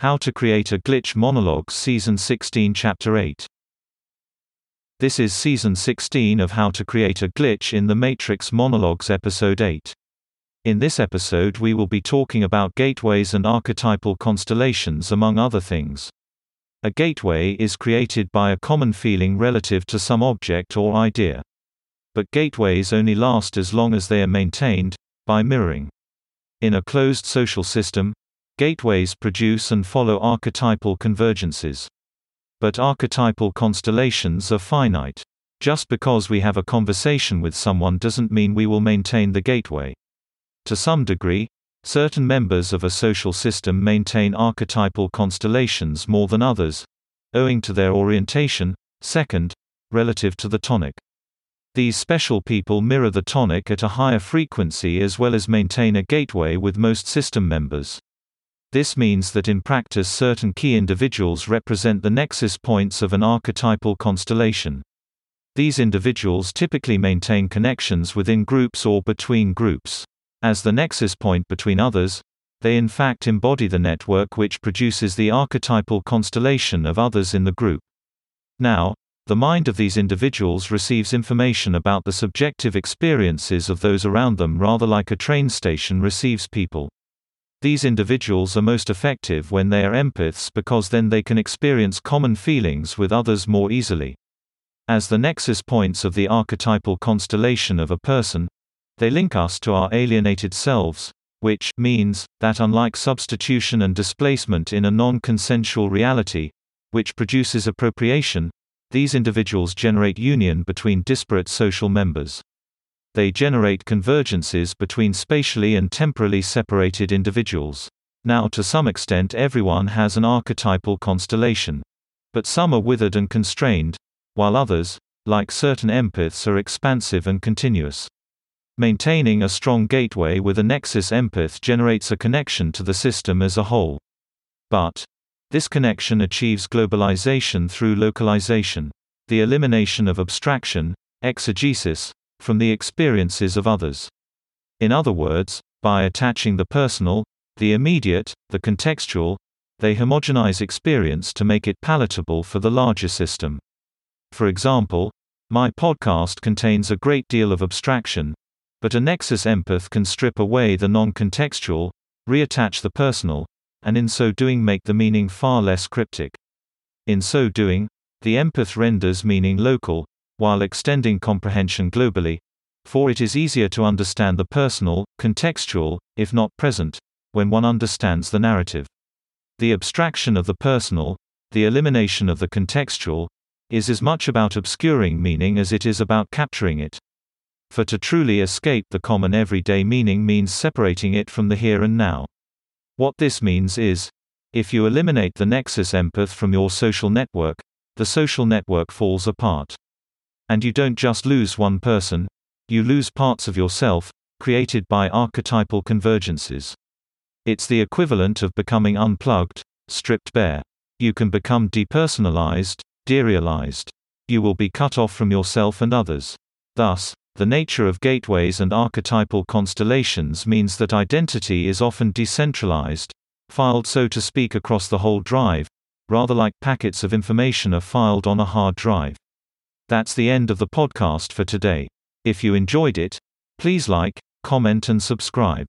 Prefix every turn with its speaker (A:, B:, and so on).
A: How to Create a Glitch Monologues Season 16 Chapter 8 This is Season 16 of How to Create a Glitch in the Matrix Monologues Episode 8. In this episode we will be talking about gateways and archetypal constellations among other things. A gateway is created by a common feeling relative to some object or idea. But gateways only last as long as they are maintained, by mirroring. In a closed social system, Gateways produce and follow archetypal convergences. But archetypal constellations are finite. Just because we have a conversation with someone doesn't mean we will maintain the gateway. To some degree, certain members of a social system maintain archetypal constellations more than others, owing to their orientation, second, relative to the tonic. These special people mirror the tonic at a higher frequency as well as maintain a gateway with most system members. This means that in practice certain key individuals represent the nexus points of an archetypal constellation. These individuals typically maintain connections within groups or between groups. As the nexus point between others, they in fact embody the network which produces the archetypal constellation of others in the group. Now, the mind of these individuals receives information about the subjective experiences of those around them rather like a train station receives people. These individuals are most effective when they are empaths because then they can experience common feelings with others more easily. As the nexus points of the archetypal constellation of a person, they link us to our alienated selves, which means that unlike substitution and displacement in a non consensual reality, which produces appropriation, these individuals generate union between disparate social members they generate convergences between spatially and temporally separated individuals. Now to some extent everyone has an archetypal constellation. But some are withered and constrained, while others, like certain empaths are expansive and continuous. Maintaining a strong gateway with a nexus empath generates a connection to the system as a whole. But, this connection achieves globalization through localization. The elimination of abstraction, exegesis, from the experiences of others. In other words, by attaching the personal, the immediate, the contextual, they homogenize experience to make it palatable for the larger system. For example, my podcast contains a great deal of abstraction, but a Nexus empath can strip away the non contextual, reattach the personal, and in so doing make the meaning far less cryptic. In so doing, the empath renders meaning local, while extending comprehension globally, for it is easier to understand the personal, contextual, if not present, when one understands the narrative. The abstraction of the personal, the elimination of the contextual, is as much about obscuring meaning as it is about capturing it. For to truly escape the common everyday meaning means separating it from the here and now. What this means is, if you eliminate the nexus empath from your social network, the social network falls apart. And you don't just lose one person, you lose parts of yourself, created by archetypal convergences. It's the equivalent of becoming unplugged, stripped bare. You can become depersonalized, derealized. You will be cut off from yourself and others. Thus, the nature of gateways and archetypal constellations means that identity is often decentralized, filed so to speak across the whole drive, rather like packets of information are filed on a hard drive. That's the end of the podcast for today. If you enjoyed it, please like, comment and subscribe.